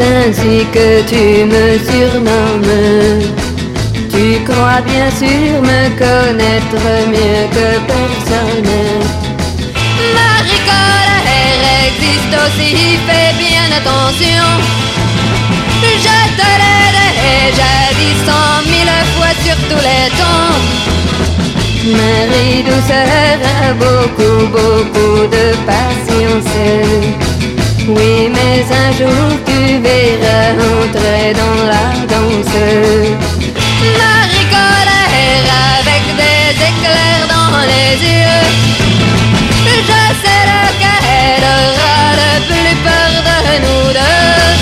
ainsi que tu me surnommes. Tu crois bien sûr me connaître mieux que personne. Marie colère existe aussi, fais bien attention. Je te l'ai déjà dit cent mille fois sur tous les tons. Marie douceur a beaucoup, beaucoup de patience. Oui, mais un jour tu verras entrer dans la danse. Marie colère avec des éclairs dans les yeux. Je sais lequel aura le plus peur de nous deux.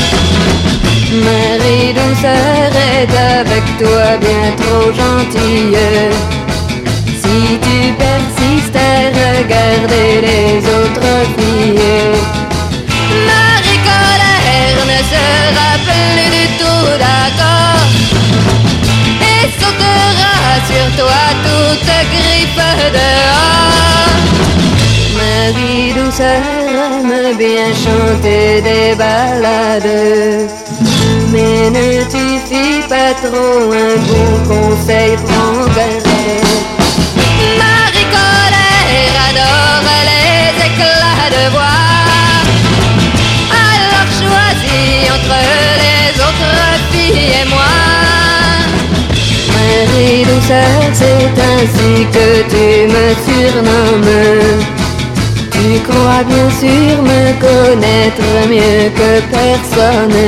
Marie douceur est avec toi bien trop gentille. Si tu persistes à regarder les autres filles. Sur toi toute griffe dehors Marie douceur aime bien chanter des ballades. Mais ne tu pas trop un bon conseil, prends C'est ainsi que tu me surnommes. Tu crois bien sûr me connaître mieux que personne.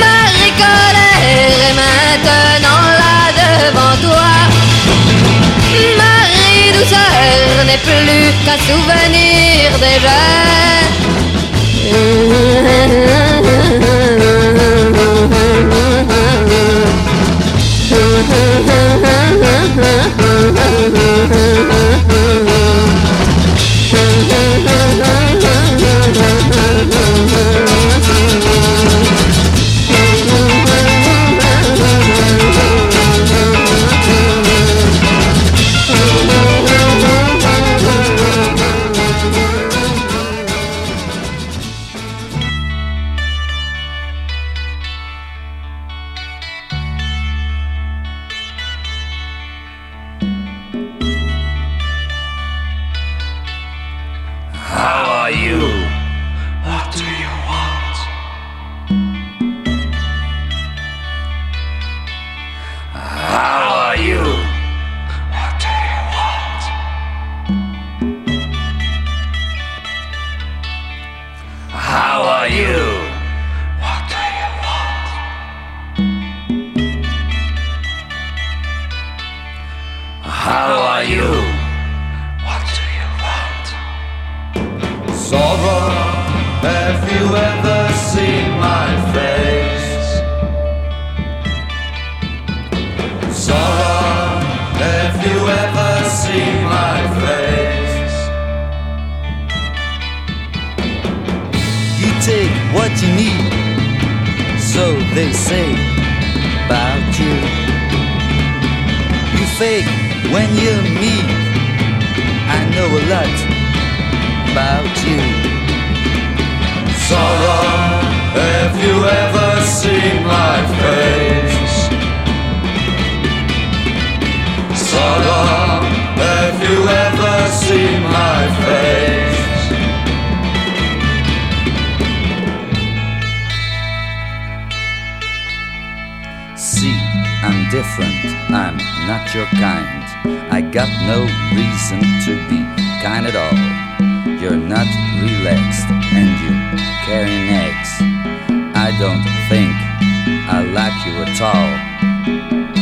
Marie colère est maintenant là devant toi Marie douceur n'est plus qu'un souvenir déjà Ha ha not relaxed and you carrying eggs. I don't think I like you at all.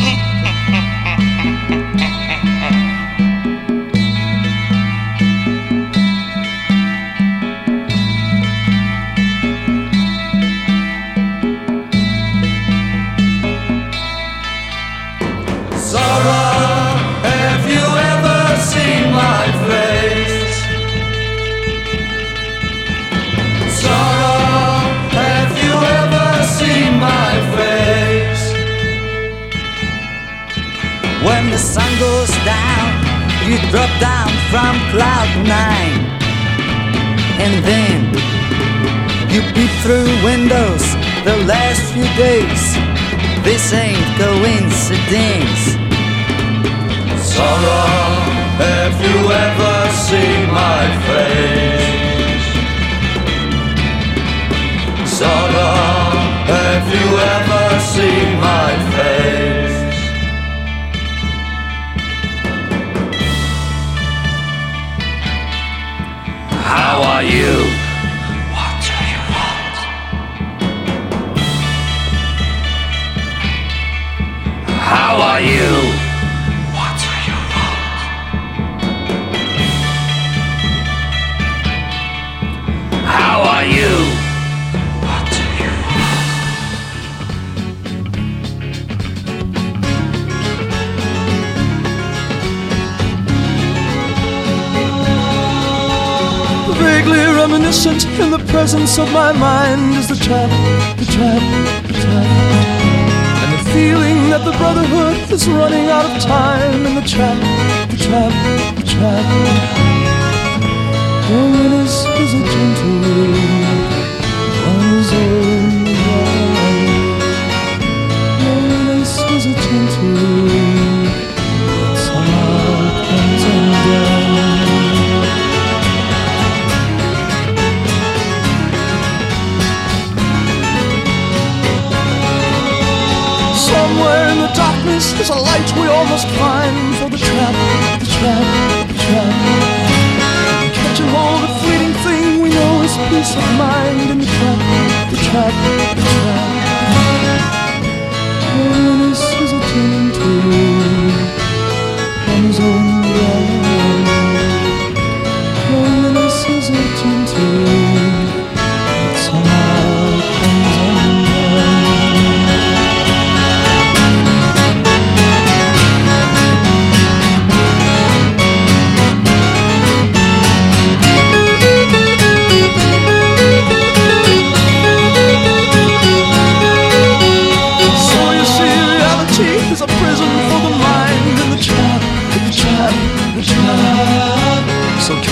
Down, you drop down from cloud nine. And then You peep through windows the last few days. This ain't coincidence. Sarah, have you ever seen my face? Sarah, have you ever seen How are you? What do you want? How are you? Vaguely reminiscent in the presence of my mind is the trap, the trap, the trap. And the feeling that the brotherhood is running out of time in the trap, the trap, the trap. Loneliness is a gentle in is a light we all must find for the trap, the trap, the trap. Catching hold of fleeting thing we know is peace of mind in the trap, the trap, the trap. Loneliness is a gentle on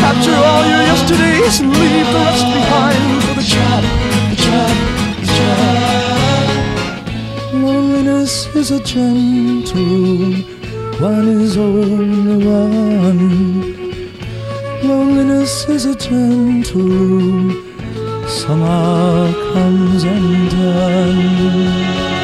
capture all your yesterdays and leave the rest behind for the trap, the trap, the trap. Loneliness is a gentle one is only one. Loneliness is a gentle somehow comes undone. Sybilla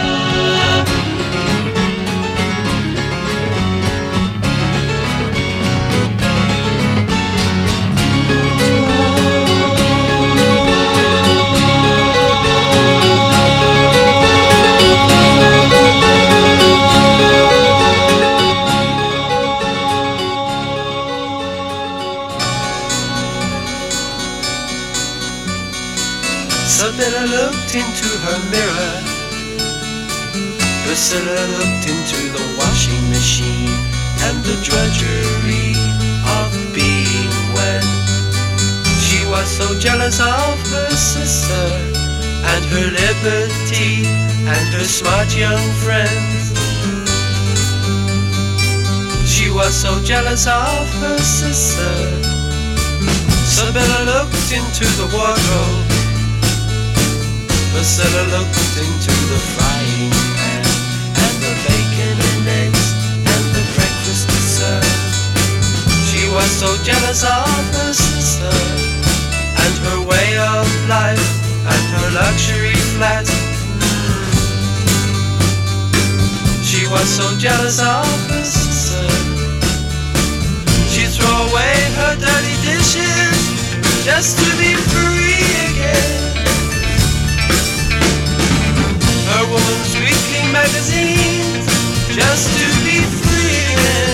jealous of her sister and her liberty and her smart young friends. She was so jealous of her sister. Sybilla looked into the wardrobe. Priscilla looked into the frying pan and the bacon and eggs and the breakfast dessert. She was so jealous of her sister and her way of life and her luxury flat. She was so jealous of her sister. She threw away her dirty dishes just to be free again. Her woman's weekly magazines just to be free again.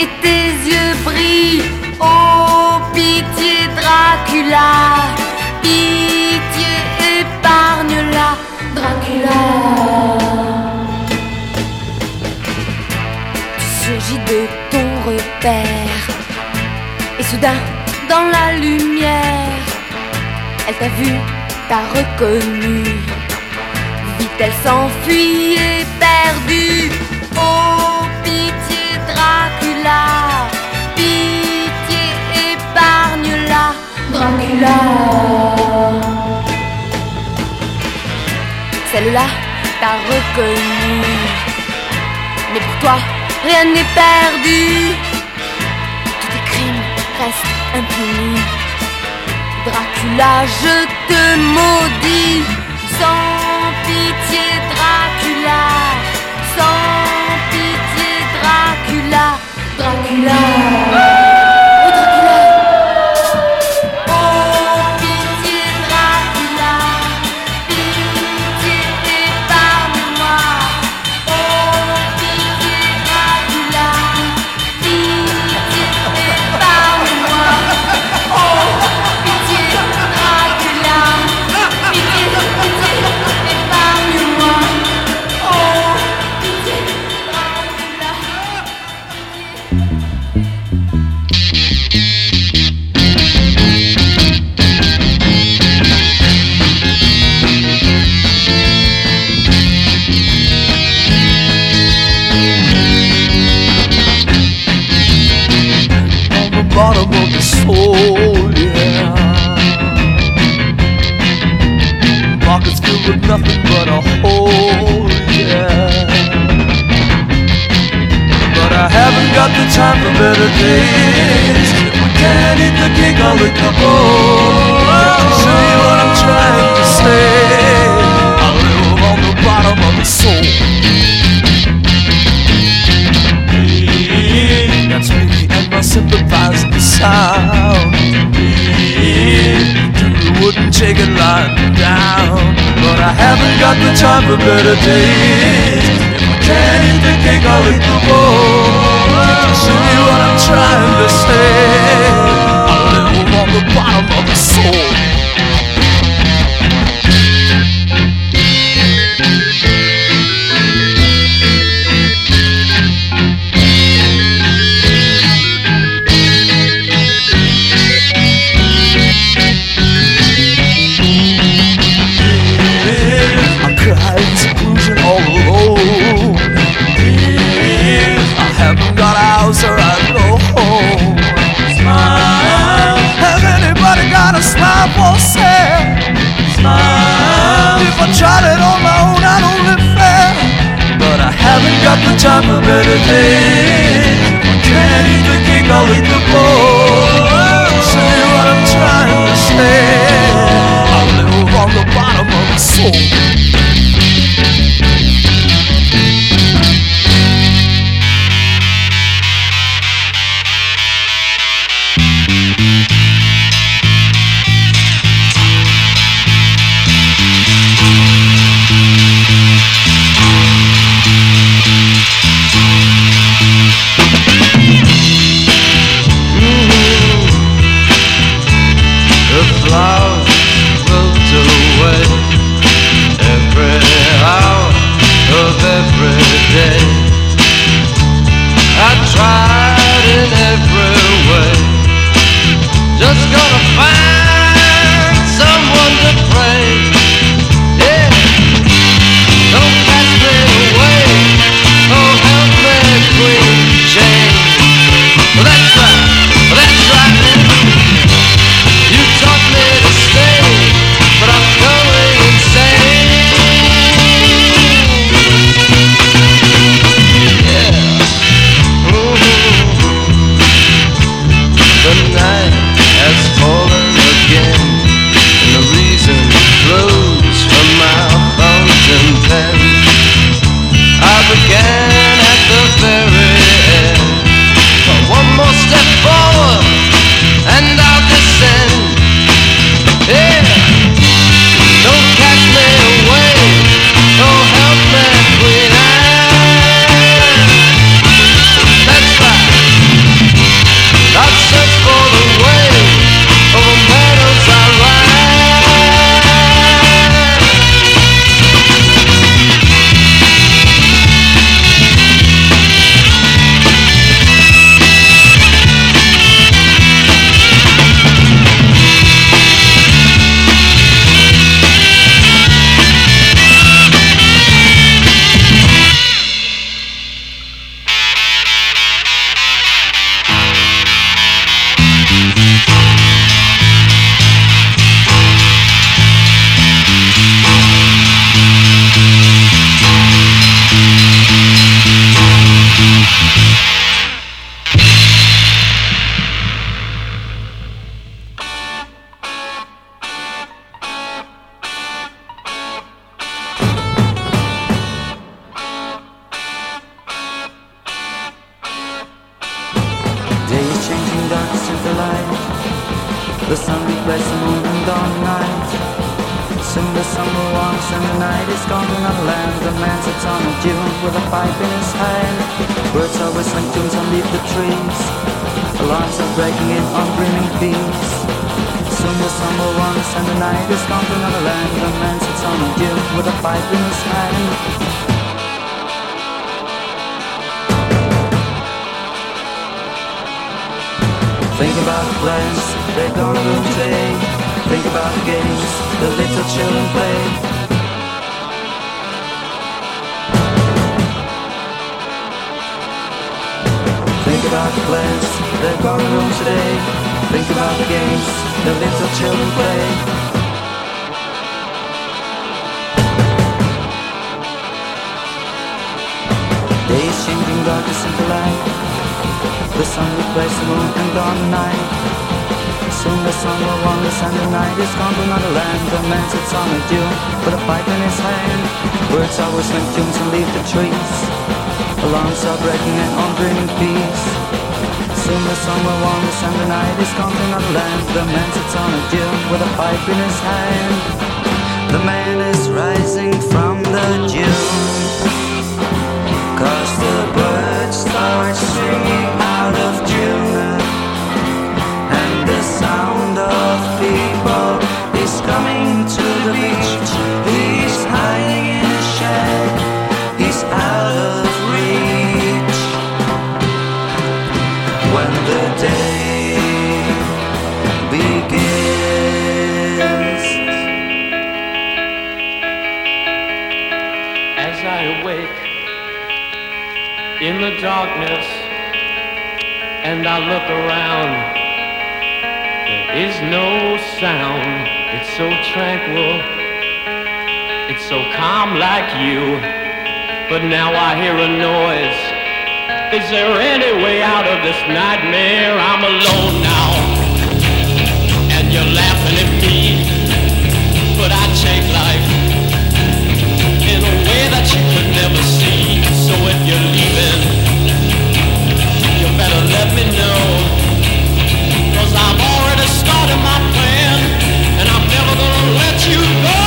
Et tes yeux brillent. Oh, pitié, Dracula. Pitié, épargne-la, Dracula. Tu surgis de ton repère. Et soudain, dans la lumière, elle t'a vu, t'a reconnu. Vite, elle s'enfuit éperdue. Oh, Pitié, épargne-la, Dracula. Celle-là t'a reconnu. Mais pour toi, rien n'est perdu. Tous tes crimes restent impunis. Dracula, je te maudis. Sans pitié, Dracula. Sans Dracula. Better days. If I can't eat the cake, I'll eat the bowl. Show you what I'm trying better days. Can't eat the cake, the bowl. Say what I'm trying to say. I live on the bottom of the soul. Plans they're do today. Think about the games the little children play. Think about the plans they're going home today. Think about the games the little children play. Days changing darkness into light. The sun replaced the moon and gone the night. Soon the sun will us and the night is gone to another land. The man sits on a dune with a pipe in his hand. Birds are whistling tunes and leave the trees. Alarms are breaking and on dreaming peace. Soon the sun will warm and the night is gone to another land. The man sits on a dune with a pipe in his hand. The man is rising from the dune. Cause the birds start singing out of June in a shed. He's out of reach. When the day begins. As I awake in the darkness and I look around is no sound. It's so tranquil. It's so calm like you. But now I hear a noise. Is there any way out of this nightmare? I'm alone now. And you're laughing at me. But I take life in a way that you could never see. So if you're leaving, you better let me know. Cause I've already started my plan And I'm never gonna let you go,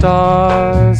stars.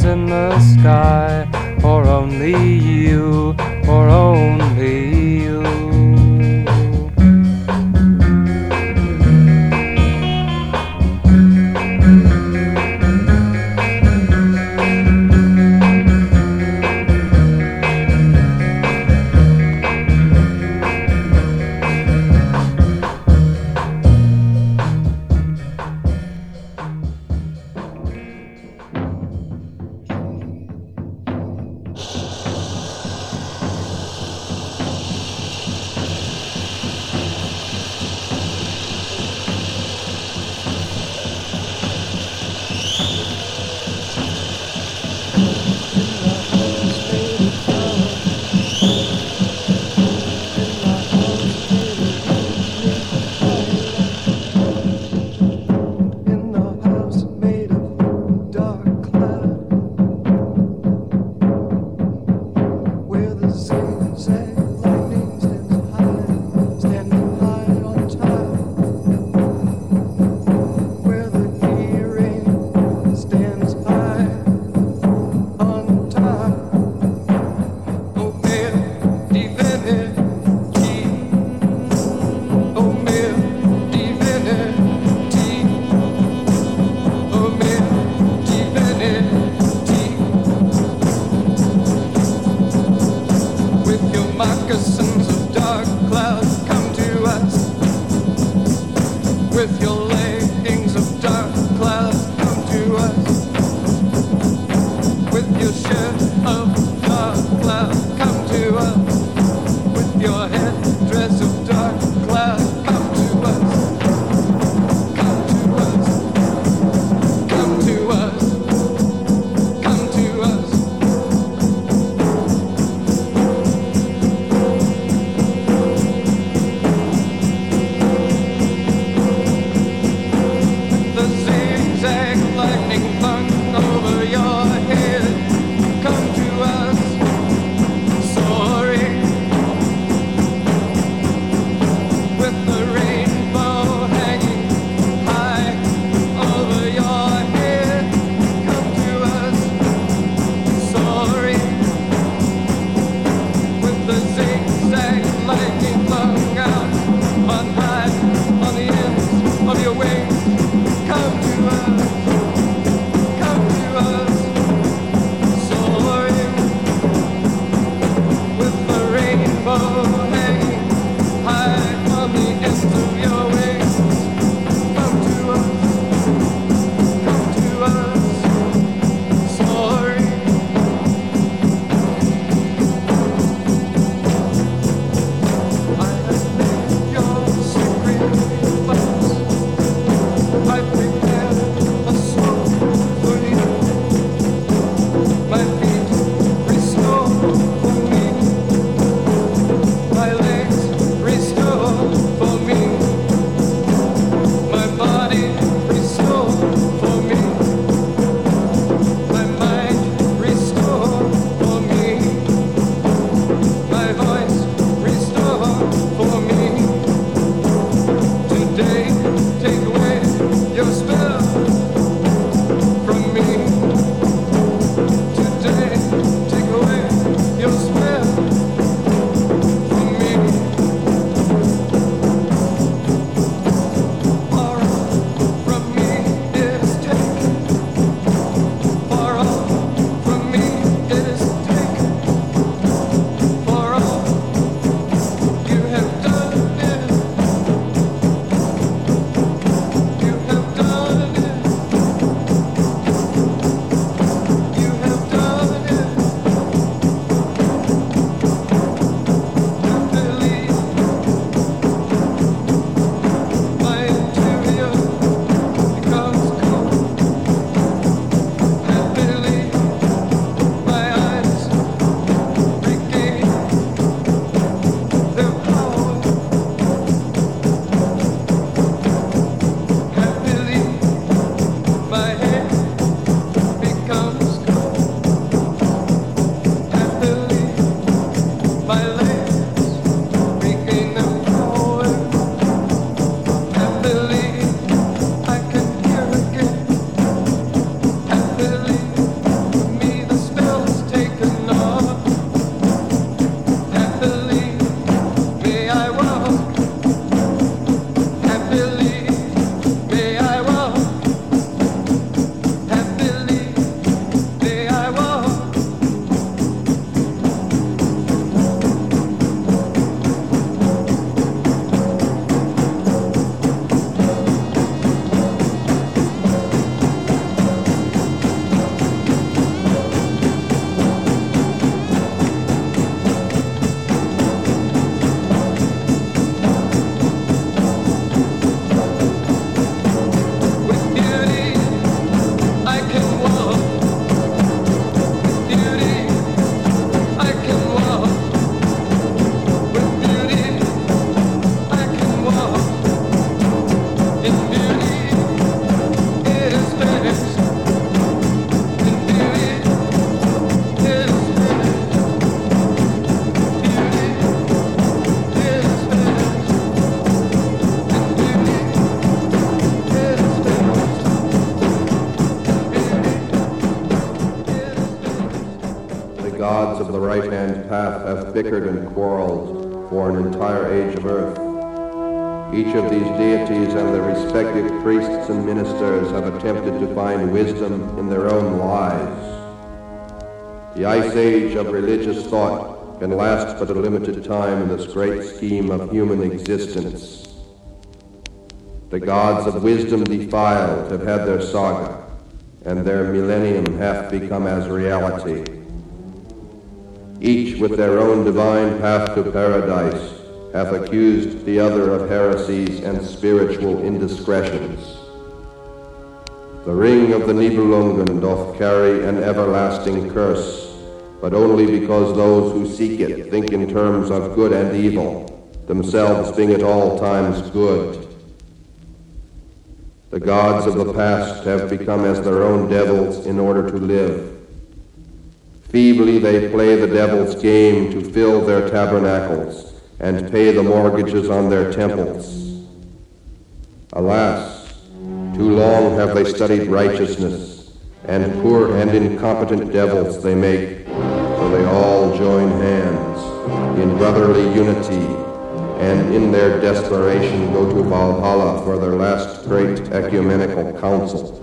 moccasins of dark clouds come to us with your. Gods of the right-hand path have bickered and quarreled for an entire age of earth. Each of these deities and their respective priests and ministers have attempted to find wisdom in their own lies. The ice age of religious thought can last but a limited time in this great scheme of human existence. The gods of wisdom defiled have had their saga, and their millennium hath become as reality. Each with their own divine path to paradise hath accused the other of heresies and spiritual indiscretions. The ring of the Nibelungen doth carry an everlasting curse, but only because those who seek it think in terms of good and evil, themselves being at all times good. The gods of the past have become as their own devils in order to live. Feebly they play the devil's game to fill their tabernacles and pay the mortgages on their temples. Alas, too long have they studied righteousness, and poor and incompetent devils they make, so they all join hands in brotherly unity and in their desperation go to Valhalla for their last great ecumenical council.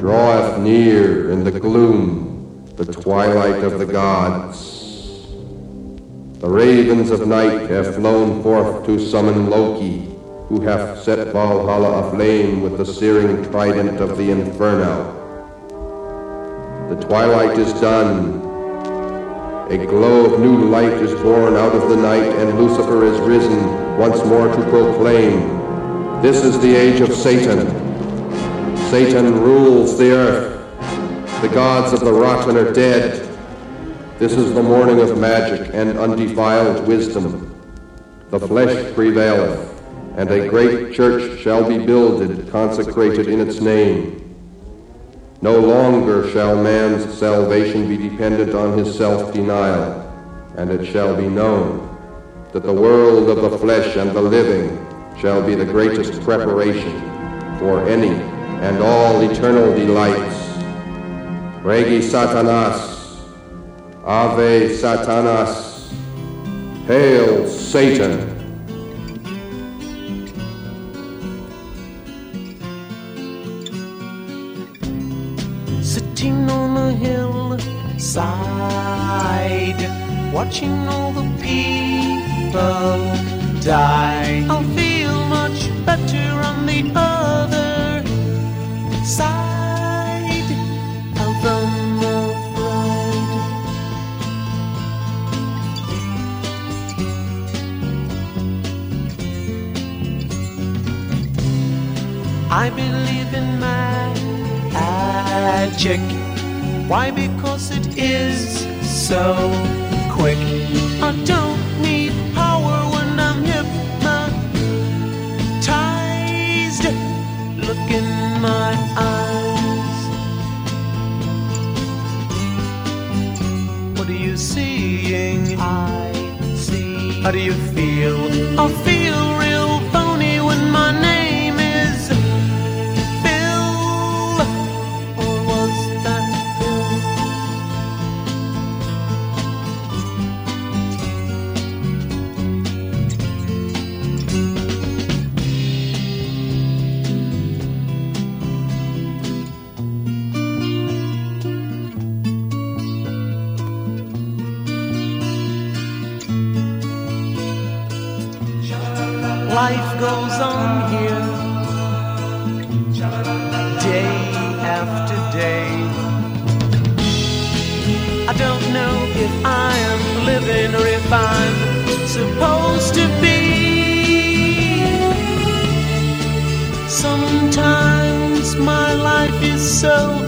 Draweth near in the gloom the twilight of the gods. The ravens of night have flown forth to summon Loki, who hath set Valhalla aflame with the searing trident of the Inferno. The twilight is done, a glow of new light is born out of the night, and Lucifer is risen once more to proclaim, This is the age of Satan. Satan rules the earth. The gods of the rotten are dead. This is the morning of magic and undefiled wisdom. The flesh prevaileth, and a great church shall be builded, consecrated in its name. No longer shall man's salvation be dependent on his self-denial, and it shall be known that the world of the flesh and the living shall be the greatest preparation for any and all eternal delights. Regi Satanas, Ave Satanas, Hail Satan! Sitting on the hill side, watching all the people die. I'll feel much better I believe in magic why? Because it is so quick. I don't need power when I'm hypnotized. Look in my eyes. What are you seeing? I see. How do you feel? I feel life goes on here, day after day. I don't know if I am living or if I'm supposed to be. Sometimes my life is so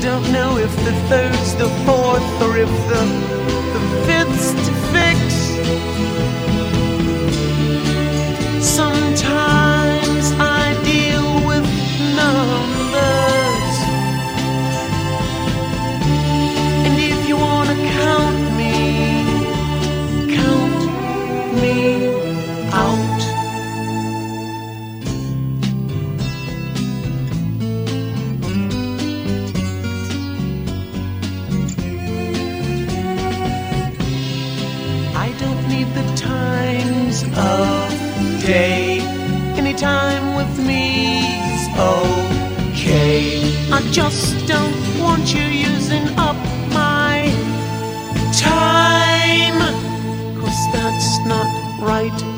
don't know if the third's the fourth or if the day. Any time with me's okay. I just don't want you using up my time. Cause that's not right.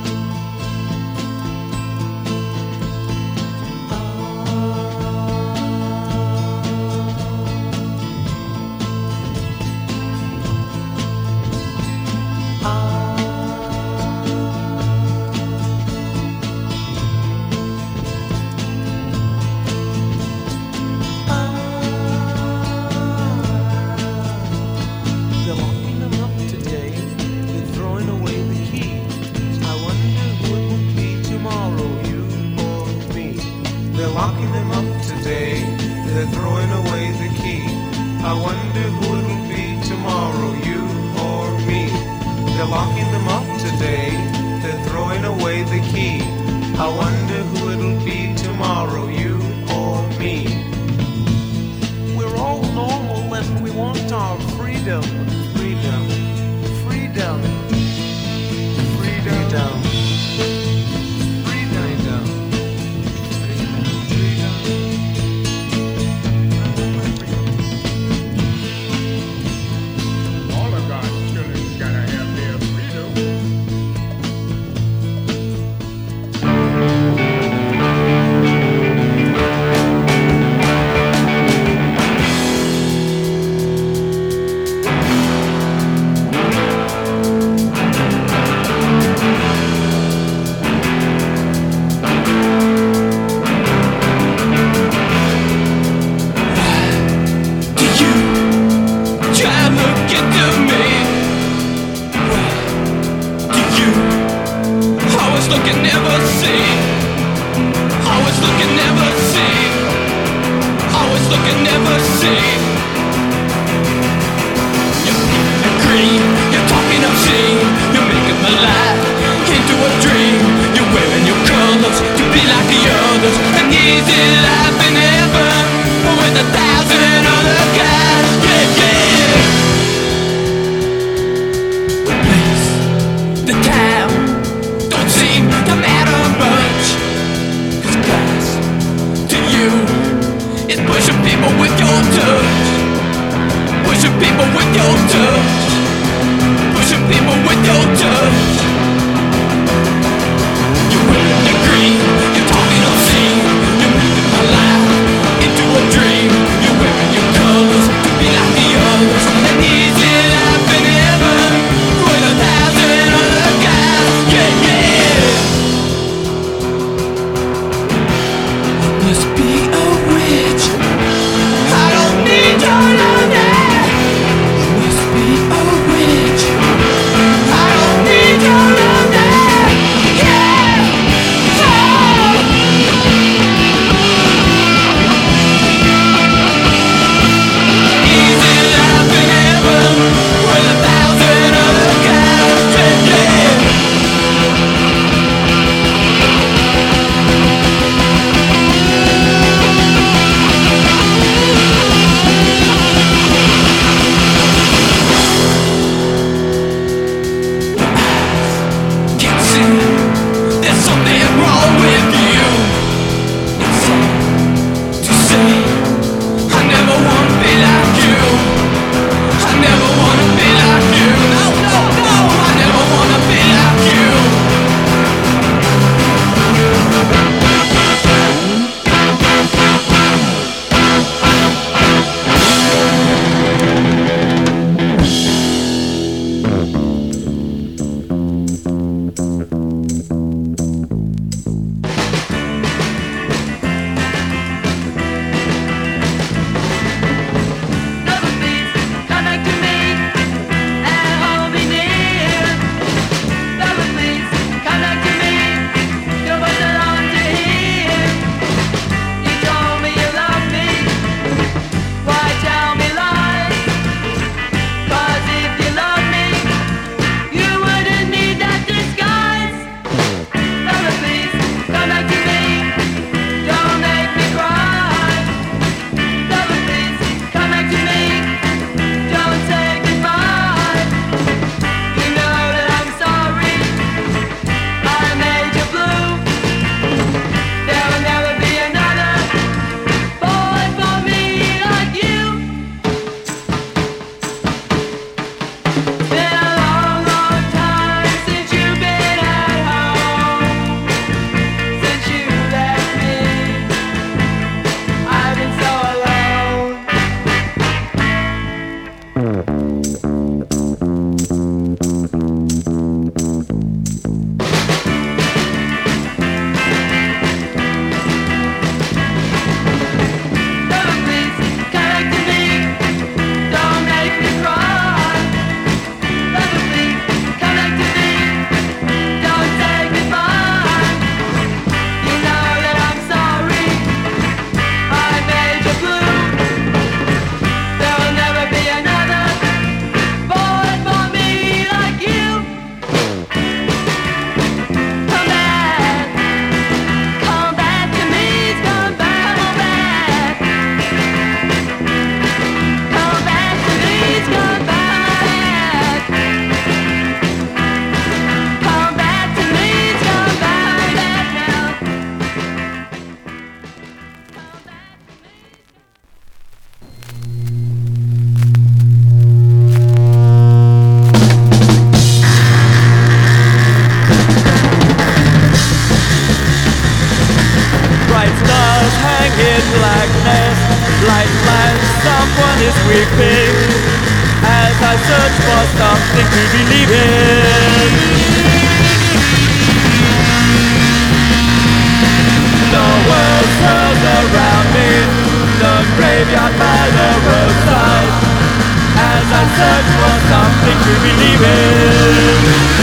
Search for something to believe in.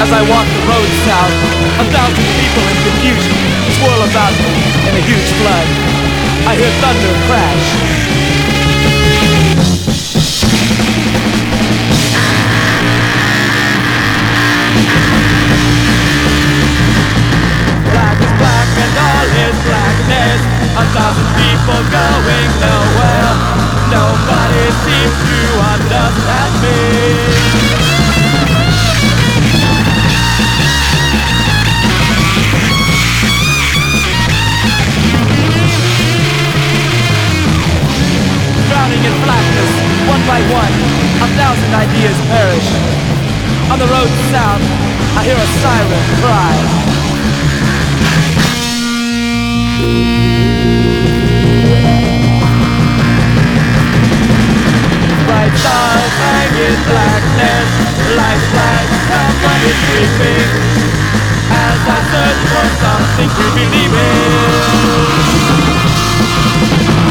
As I walk the road south, a thousand people in confusion swirl about me in a huge flood. I hear thunder crash. A thousand people going nowhere. Nobody seems to understand me. drowning in blackness, one by one, a thousand ideas perish. On the road south, I hear a siren cry. Bright stars hang blackness, sleeping. As I search for something to believe in.